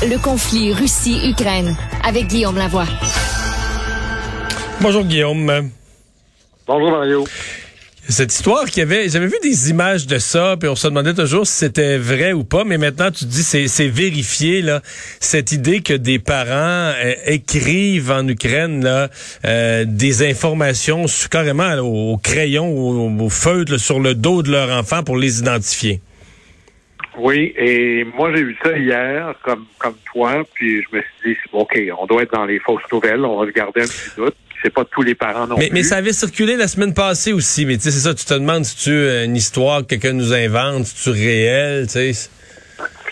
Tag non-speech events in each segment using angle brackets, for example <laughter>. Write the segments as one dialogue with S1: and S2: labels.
S1: Le conflit Russie-Ukraine avec Guillaume Lavoie.
S2: Bonjour Guillaume.
S3: Bonjour Mario.
S2: Cette histoire qu'il y avait, j'avais vu des images de ça, puis on se demandait toujours si c'était vrai ou pas, mais maintenant tu dis c'est c'est vérifié là, cette idée que des parents euh, écrivent en Ukraine là euh, des informations carrément au, crayon, au, au feutre sur le dos de leur enfant pour les identifier.
S3: Oui, et moi j'ai vu ça hier, comme comme toi, puis je me suis dit ok, on doit être dans les fausses nouvelles, on va se garder un petit doute c'est pas tous les parents non
S2: mais,
S3: plus.
S2: Mais ça avait circulé la semaine passée aussi. Mais tu sais, c'est ça, tu te demandes si tu euh, une histoire que quelqu'un nous invente, si tu réel, tu sais.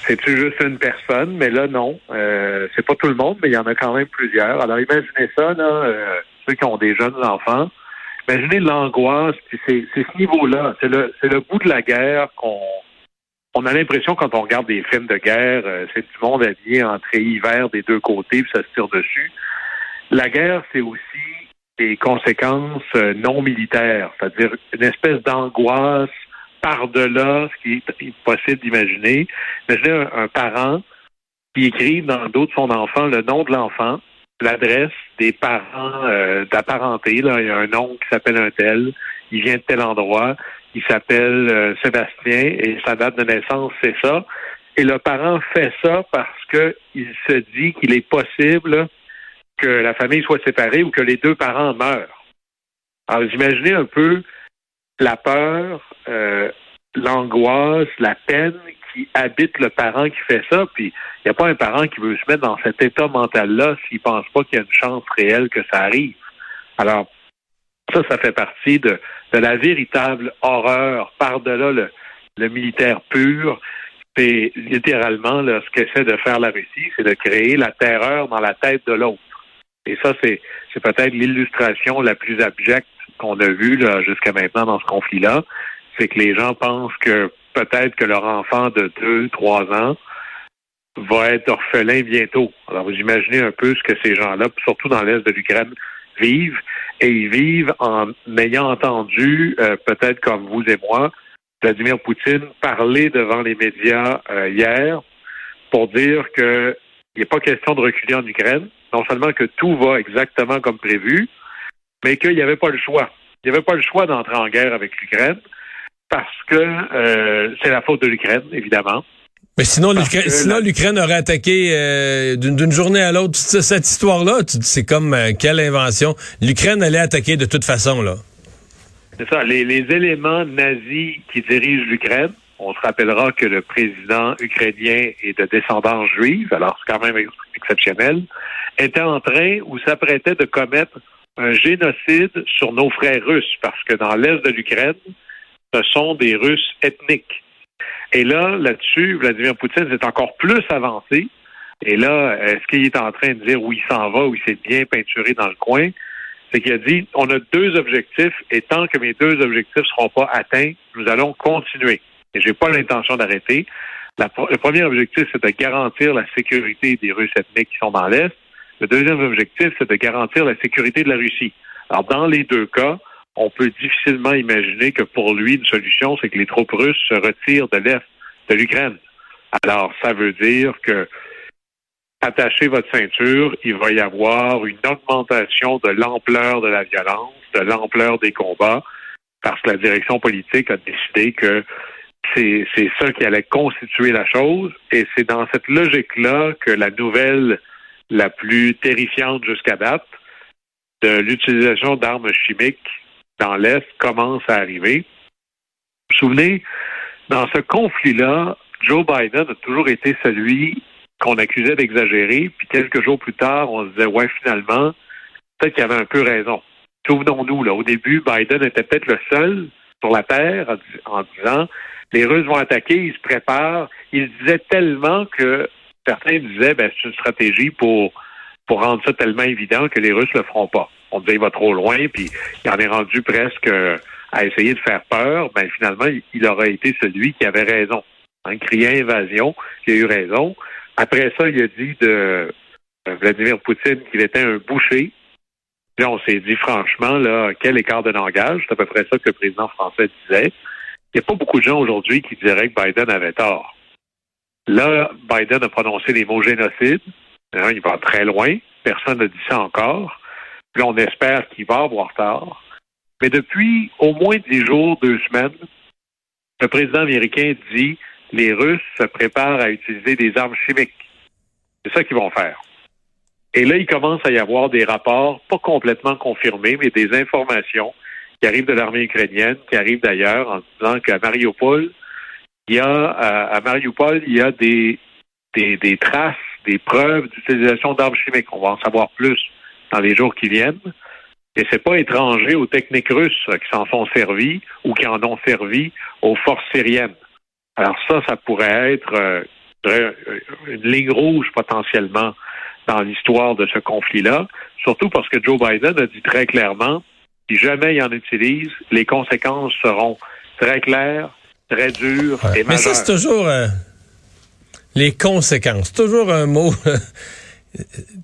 S3: C'est-tu juste une personne? Mais là, non. Euh, c'est pas tout le monde, mais il y en a quand même plusieurs. Alors, imaginez ça, là, euh, ceux qui ont des jeunes enfants. Imaginez l'angoisse, c'est ce niveau-là. C'est le, c'est le bout de la guerre qu'on on a l'impression quand on regarde des films de guerre, euh, c'est du monde habillé en hiver des deux côtés, puis ça se tire dessus. La guerre, c'est aussi des conséquences euh, non militaires, c'est-à-dire une espèce d'angoisse par-delà ce qui est possible d'imaginer. Imaginez un, parent qui écrit dans le dos de son enfant le nom de l'enfant, l'adresse des parents euh, d'apparenté. Là, il y a un nom qui s'appelle un tel, il vient de tel endroit, il s'appelle euh, Sébastien et sa date de naissance, c'est ça. Et le parent fait ça parce qu'il se dit qu'il est possible que la famille soit séparée ou que les deux parents meurent. Alors, imaginez un peu la peur, euh, l'angoisse, la peine qui habite le parent qui fait ça. Puis, il n'y a pas un parent qui veut se mettre dans cet état mental-là s'il pense pas qu'il y a une chance réelle que ça arrive. Alors, ça, ça fait partie de, de la véritable horreur par-delà le, le militaire pur. C'est littéralement là, ce qu'essaie de faire la Russie, c'est de créer la terreur dans la tête de l'autre. Et ça, c'est, c'est peut-être l'illustration la plus abjecte qu'on a vue jusqu'à maintenant dans ce conflit-là. C'est que les gens pensent que peut-être que leur enfant de deux, trois ans va être orphelin bientôt. Alors, vous imaginez un peu ce que ces gens-là, surtout dans l'est de l'Ukraine, vivent. Et ils vivent en ayant entendu, euh, peut-être comme vous et moi, Vladimir Poutine parler devant les médias euh, hier pour dire qu'il n'est pas question de reculer en Ukraine, non seulement que tout va exactement comme prévu, mais qu'il n'y avait pas le choix. Il n'y avait pas le choix d'entrer en guerre avec l'Ukraine parce que euh, c'est la faute de l'Ukraine, évidemment.
S2: Mais sinon, l'Ukraine aurait attaqué euh, d'une journée à l'autre. Cette histoire-là, c'est comme euh, quelle invention. L'Ukraine allait attaquer de toute façon, là.
S3: C'est ça. Les, les, éléments nazis qui dirigent l'Ukraine, on se rappellera que le président ukrainien est de descendance juive, alors c'est quand même exceptionnel était en train ou s'apprêtait de commettre un génocide sur nos frères russes, parce que dans l'est de l'Ukraine, ce sont des Russes ethniques. Et là, là-dessus, Vladimir Poutine s'est encore plus avancé. Et là, est-ce qu'il est en train de dire où il s'en va, où il s'est bien peinturé dans le coin? C'est qu'il a dit, on a deux objectifs, et tant que mes deux objectifs ne seront pas atteints, nous allons continuer. Et j'ai pas l'intention d'arrêter. le premier objectif, c'est de garantir la sécurité des Russes ethniques qui sont dans l'Est. Le deuxième objectif, c'est de garantir la sécurité de la Russie. Alors, dans les deux cas, on peut difficilement imaginer que pour lui, une solution, c'est que les troupes russes se retirent de l'Est de l'Ukraine. Alors, ça veut dire que attachez votre ceinture, il va y avoir une augmentation de l'ampleur de la violence, de l'ampleur des combats, parce que la direction politique a décidé que c'est ça qui allait constituer la chose. Et c'est dans cette logique-là que la nouvelle la plus terrifiante jusqu'à date de l'utilisation d'armes chimiques dans l'Est commence à arriver. Vous vous souvenez, dans ce conflit-là, Joe Biden a toujours été celui qu'on accusait d'exagérer, puis quelques jours plus tard, on se disait, ouais, finalement, peut-être qu'il avait un peu raison. Souvenons-nous, là, au début, Biden était peut-être le seul sur la Terre en disant, les Russes vont attaquer, ils se préparent. Il disait tellement que certains disaient ben, c'est une stratégie pour, pour rendre ça tellement évident que les Russes le feront pas. On disait il va trop loin, puis il en est rendu presque à essayer de faire peur. Ben finalement, il, aurait été celui qui avait raison. En criant invasion, il a eu raison. Après ça, il a dit de Vladimir Poutine qu'il était un boucher. On s'est dit franchement, là, quel écart de langage. C'est à peu près ça que le président français disait. Il n'y a pas beaucoup de gens aujourd'hui qui diraient que Biden avait tort. Là, Biden a prononcé les mots génocide. Hein, il va très loin. Personne n'a dit ça encore. Puis on espère qu'il va avoir tard. Mais depuis au moins dix jours, deux semaines, le président américain dit les Russes se préparent à utiliser des armes chimiques. C'est ça qu'ils vont faire. Et là, il commence à y avoir des rapports, pas complètement confirmés, mais des informations qui arrivent de l'armée ukrainienne, qui arrivent d'ailleurs en disant qu'à Mariupol, il y a à, Mariupol, il y a des, des, des traces, des preuves d'utilisation d'armes chimiques. On va en savoir plus dans les jours qui viennent. Et c'est pas étranger aux techniques russes qui s'en sont servis ou qui en ont servi aux forces syriennes. Alors ça, ça pourrait être euh, une ligne rouge potentiellement dans l'histoire de ce conflit-là, surtout parce que Joe Biden a dit très clairement, si jamais il en utilise, les conséquences seront très claires, très dures et majeures.
S2: Mais ça, c'est toujours euh, les conséquences. Toujours un mot <laughs>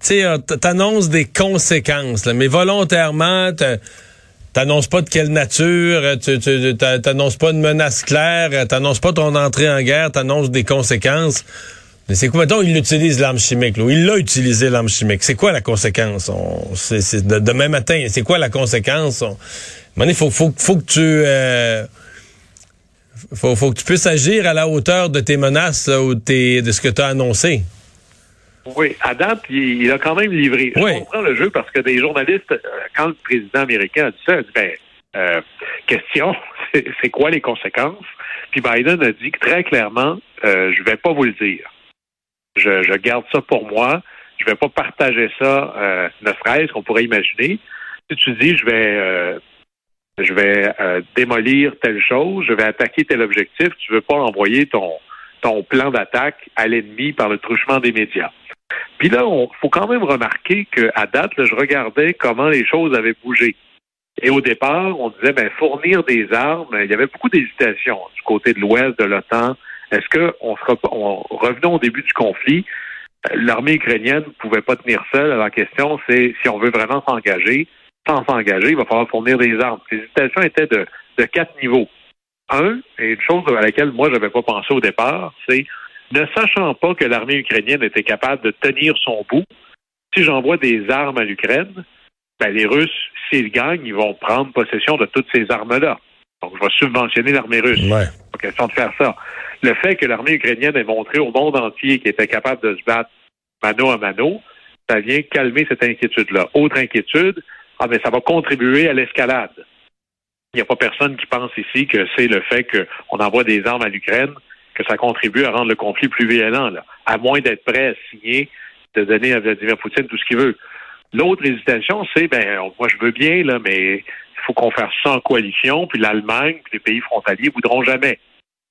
S2: tu euh, t'annonces des conséquences, mais volontairement, t'annonces pas de quelle nature, euh, tu t'annonces pas une menace claire, euh, t'annonces pas ton entrée en guerre, t'annonces des conséquences. Mais c'est quoi, mettons, il utilise l'arme chimique, là, il l'a utilisé l'arme chimique. C'est quoi la conséquence? c'est, demain matin, c'est quoi la conséquence? il faut, faut, que tu... faut, faut que tu puisses agir à la hauteur de tes menaces ou de ce que tu as annoncé.
S3: Oui, à date, il, a quand même livré. Je comprends le jeu parce que des journalistes, euh, quand le président américain a dit ça, a dit, ben, euh, question, <laughs> c'est quoi les conséquences? Puis Biden a dit que très clairement, euh, je vais pas vous le dire. Je, je, garde ça pour moi. Je vais pas partager ça, euh, ne serait-ce qu'on pourrait imaginer. Si tu dis, je vais, euh, je vais démolir telle chose, je vais attaquer tel objectif, tu veux pas envoyer ton, ton plan d'attaque à l'ennemi par le truchement des médias. Puis là, il faut quand même remarquer qu'à date, je regardais comment les choses avaient bougé. Et au départ, on disait, ben, fournir des armes, il y avait beaucoup d'hésitation du côté de l'Ouest, de l'OTAN. Est-ce qu'on sera, on, revenons au début du conflit, l'armée ukrainienne ne pouvait pas tenir seule. La question, c'est si on veut vraiment s'engager, sans s'engager, il va falloir fournir des armes. Les hésitations étaient de, de quatre niveaux. Un, et une chose à laquelle moi, je n'avais pas pensé au départ, c'est ne sachant pas que l'armée ukrainienne était capable de tenir son bout, si j'envoie des armes à l'Ukraine, ben les Russes, s'ils gagnent, ils vont prendre possession de toutes ces armes-là. Donc, je vais subventionner l'armée russe.
S2: Ouais.
S3: Pas question de faire ça. Le fait que l'armée ukrainienne ait montré au monde entier qu'elle était capable de se battre mano à mano, ça vient calmer cette inquiétude-là. Autre inquiétude, ah, mais ça va contribuer à l'escalade. Il n'y a pas personne qui pense ici que c'est le fait qu'on envoie des armes à l'Ukraine que ça contribue à rendre le conflit plus violent, là, à moins d'être prêt à signer, de donner à Vladimir Poutine tout ce qu'il veut. L'autre hésitation, c'est, ben, moi je veux bien, là, mais il faut qu'on fasse ça en coalition, puis l'Allemagne, puis les pays frontaliers voudront jamais.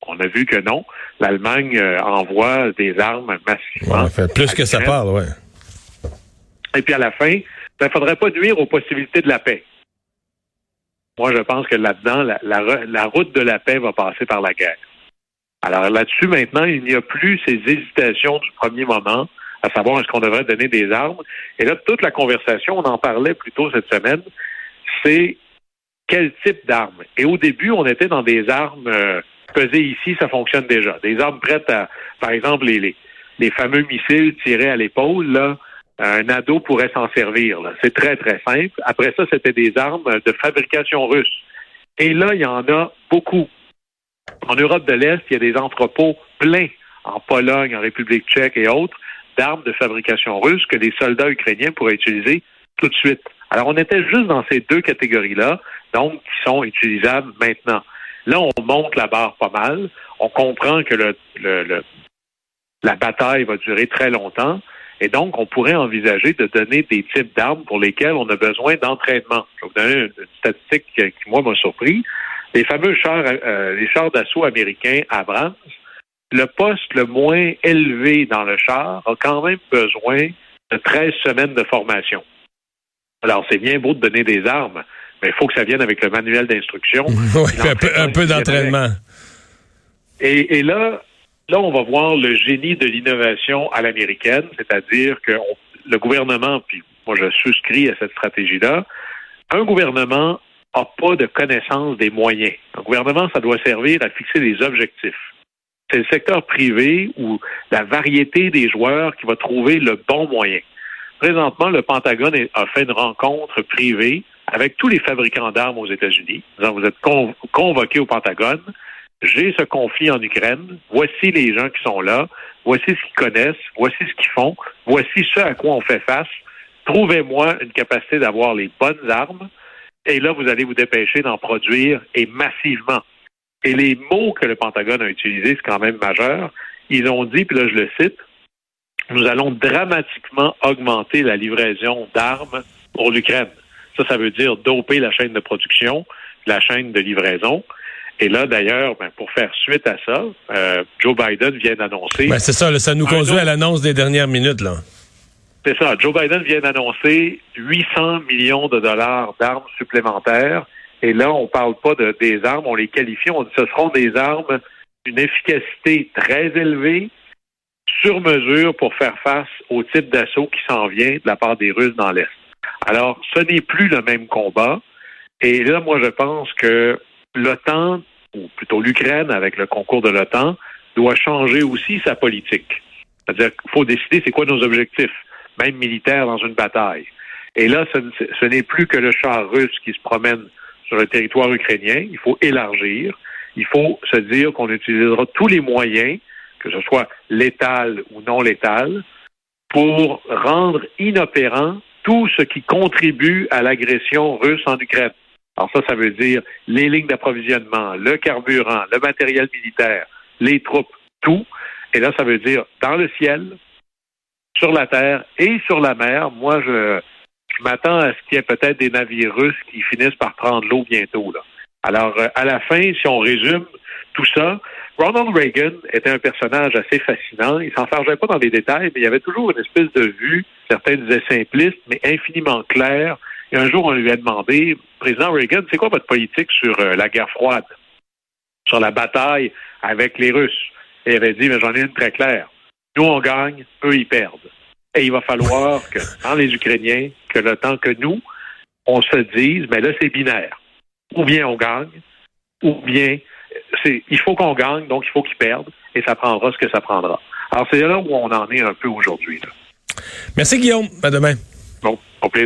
S3: On a vu que non. L'Allemagne euh, envoie des armes massivement.
S2: plus que ça parle, ouais.
S3: Et puis à la fin, il ben, ne faudrait pas nuire aux possibilités de la paix. Moi, je pense que là-dedans, la route de la paix va passer par la guerre. Alors là-dessus, maintenant, il n'y a plus ces hésitations du premier moment, à savoir est-ce qu'on devrait donner des armes. Et là, toute la conversation, on en parlait plus tôt cette semaine, c'est quel type d'armes? Et au début, on était dans des armes euh, pesées ici, ça fonctionne déjà. Des armes prêtes à, par exemple, les, les, fameux missiles tirés à l'épaule, là, un ado pourrait s'en servir. C'est très, très simple. Après ça, c'était des armes de fabrication russe. Et là, il y en a beaucoup. En Europe de l'Est, il y a des entrepôts pleins en Pologne, en République tchèque et autres d'armes de fabrication russe que les soldats ukrainiens pourraient utiliser tout de suite. Alors, on était juste dans ces deux catégories-là, donc qui sont utilisables maintenant. Là, on monte la barre pas mal. On comprend que le, le, la bataille va durer très longtemps. Et donc, on pourrait envisager de donner des types d'armes pour lesquels on a besoin d'entraînement. Je vais vous donner une, statistique qui, moi, m'a surpris les fameux chars, euh, les chars d'assaut américains Abrams, le poste le moins élevé dans le char a quand même besoin de 13 semaines de formation. Alors, c'est bien beau de donner des armes, mais il faut que ça vienne avec le manuel d'instruction. <laughs>
S2: oui, un peu, d'entraînement.
S3: Et, là, là, on va voir le génie de l'innovation à l'américaine, c'est-à-dire que le gouvernement, puis moi je souscris à cette stratégie-là, un gouvernement n'a pas de connaissance des moyens. Le gouvernement, ça doit servir à fixer des objectifs. C'est le secteur privé ou la variété des joueurs qui va trouver le bon moyen. Présentement, le Pentagone a fait une rencontre privée avec tous les fabricants d'armes aux États-Unis. Vous êtes convoqués au Pentagone. J'ai ce conflit en Ukraine. Voici les gens qui sont là. Voici ce qu'ils connaissent. Voici ce qu'ils font. Voici ce à quoi on fait face. Trouvez-moi une capacité d'avoir les bonnes armes. Et là, vous allez vous dépêcher d'en produire et massivement. Et les mots que le Pentagone a utilisés, c'est quand même majeur. Ils ont dit, puis là je le cite, nous allons dramatiquement augmenter la livraison d'armes pour l'Ukraine. Ça, ça veut dire doper la chaîne de production, la chaîne de livraison. Et là, d'ailleurs, ben, pour faire suite à ça, euh, Joe Biden vient d'annoncer.
S2: Ben, c'est ça, ça nous conduit à l'annonce des dernières minutes, là.
S3: C'est ça. Joe Biden vient d'annoncer 800 millions de dollars d'armes supplémentaires. Et là, on parle pas de, des armes, on les qualifie, on dit ce seront des armes d'une efficacité très élevée, sur mesure pour faire face au type d'assaut qui s'en vient de la part des Russes dans l'Est. Alors, ce n'est plus le même combat. Et là, moi, je pense que l'OTAN, ou plutôt l'Ukraine avec le concours de l'OTAN, doit changer aussi sa politique. C'est-à-dire qu'il faut décider c'est quoi nos objectifs, même militaires dans une bataille. Et là, ce n'est plus que le char russe qui se promène sur le territoire ukrainien. Il faut élargir. Il faut se dire qu'on utilisera tous les moyens que ce soit létal ou non létal, pour rendre inopérant tout ce qui contribue à l'agression russe en Ukraine. Alors ça, ça veut dire les lignes d'approvisionnement, le carburant, le matériel militaire, les troupes, tout. Et là, ça veut dire dans le ciel, sur la terre et sur la mer. Moi, je, m'attends à ce qu'il y ait peut-être des navires russes qui finissent par prendre l'eau bientôt. Là. Alors, euh, à la fin, si on résume tout ça, Ronald Reagan était un personnage assez fascinant. Il s'enfargeait pas dans les détails, mais il avait toujours une espèce de vue, certains disaient simpliste, mais infiniment claire. Et un jour, on lui a demandé, Président Reagan, c'est quoi votre politique sur euh, la guerre froide, sur la bataille avec les Russes? Et il avait dit, mais j'en ai une très claire. Nous, on gagne, eux, ils perdent. Et il va falloir que, dans les Ukrainiens, que le temps que nous, on se dise, mais là, c'est binaire. Ou bien on gagne, ou bien il faut qu'on gagne, donc il faut qu'ils perdent, et ça prendra ce que ça prendra. Alors c'est là où on en est un peu aujourd'hui.
S2: Merci Guillaume. À demain.
S3: Bon, au plaisir.